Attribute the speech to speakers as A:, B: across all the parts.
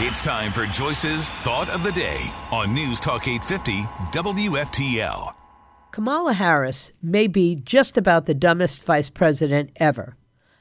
A: It's time for Joyce's Thought of the Day on News Talk 850 WFTL.
B: Kamala Harris may be just about the dumbest vice president ever.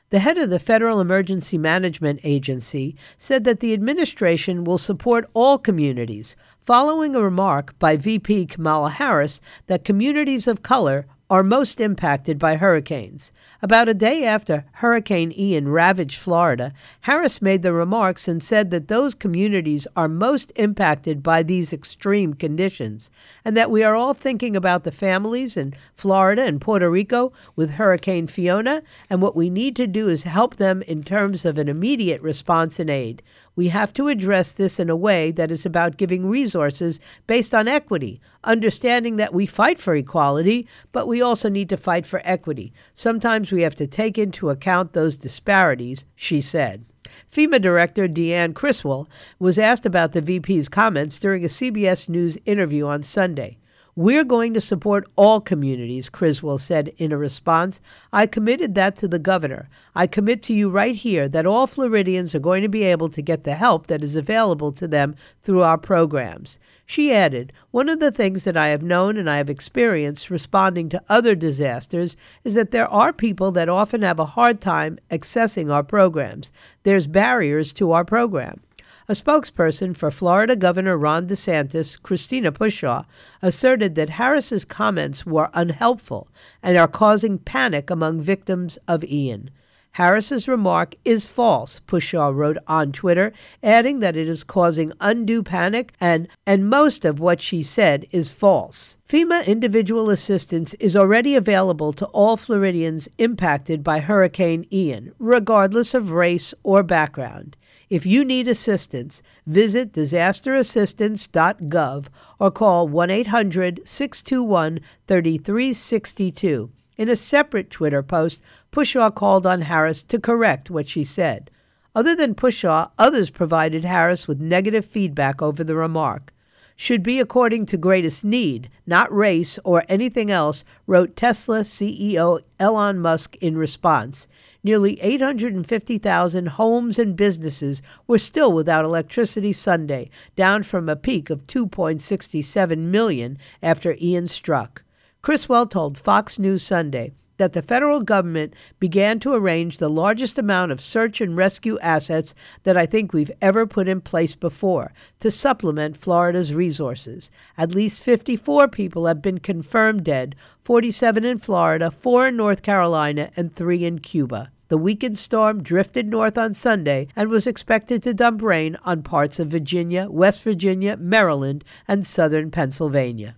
B: The head of the Federal Emergency Management Agency said that the administration will support all communities, following a remark by VP Kamala Harris that communities of color are most impacted by hurricanes. About a day after Hurricane Ian ravaged Florida, Harris made the remarks and said that those communities are most impacted by these extreme conditions, and that we are all thinking about the families in Florida and Puerto Rico with Hurricane Fiona, and what we need to do is help them in terms of an immediate response and aid. We have to address this in a way that is about giving resources based on equity, understanding that we fight for equality, but we also need to fight for equity. Sometimes we have to take into account those disparities, she said. FEMA Director Deanne Criswell was asked about the VP's comments during a CBS News interview on Sunday. We're going to support all communities, Criswell said in a response. I committed that to the governor. I commit to you right here that all Floridians are going to be able to get the help that is available to them through our programs. She added, One of the things that I have known and I have experienced responding to other disasters is that there are people that often have a hard time accessing our programs. There's barriers to our program. A spokesperson for Florida Governor Ron DeSantis, Christina Pushaw, asserted that Harris's comments were unhelpful and are causing panic among victims of Ian. Harris's remark is false, Pushaw wrote on Twitter, adding that it is causing undue panic and and most of what she said is false. FEMA individual assistance is already available to all Floridians impacted by Hurricane Ian, regardless of race or background. If you need assistance, visit disasterassistance.gov or call 1 800 621 3362. In a separate Twitter post, Pushaw called on Harris to correct what she said. Other than Pushaw, others provided Harris with negative feedback over the remark. Should be according to greatest need, not race or anything else, wrote Tesla CEO Elon Musk in response. Nearly 850,000 homes and businesses were still without electricity Sunday, down from a peak of 2.67 million after Ian struck. Criswell told Fox News Sunday that the federal government began to arrange the largest amount of search and rescue assets that I think we've ever put in place before to supplement Florida's resources. At least 54 people have been confirmed dead 47 in Florida, 4 in North Carolina, and 3 in Cuba. The weakened storm drifted north on Sunday and was expected to dump rain on parts of Virginia, West Virginia, Maryland, and southern Pennsylvania.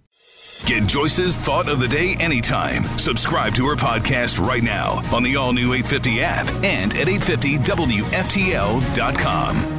A: Get Joyce's Thought of the Day anytime. Subscribe to her podcast right now on the all new 850 app and at 850WFTL.com.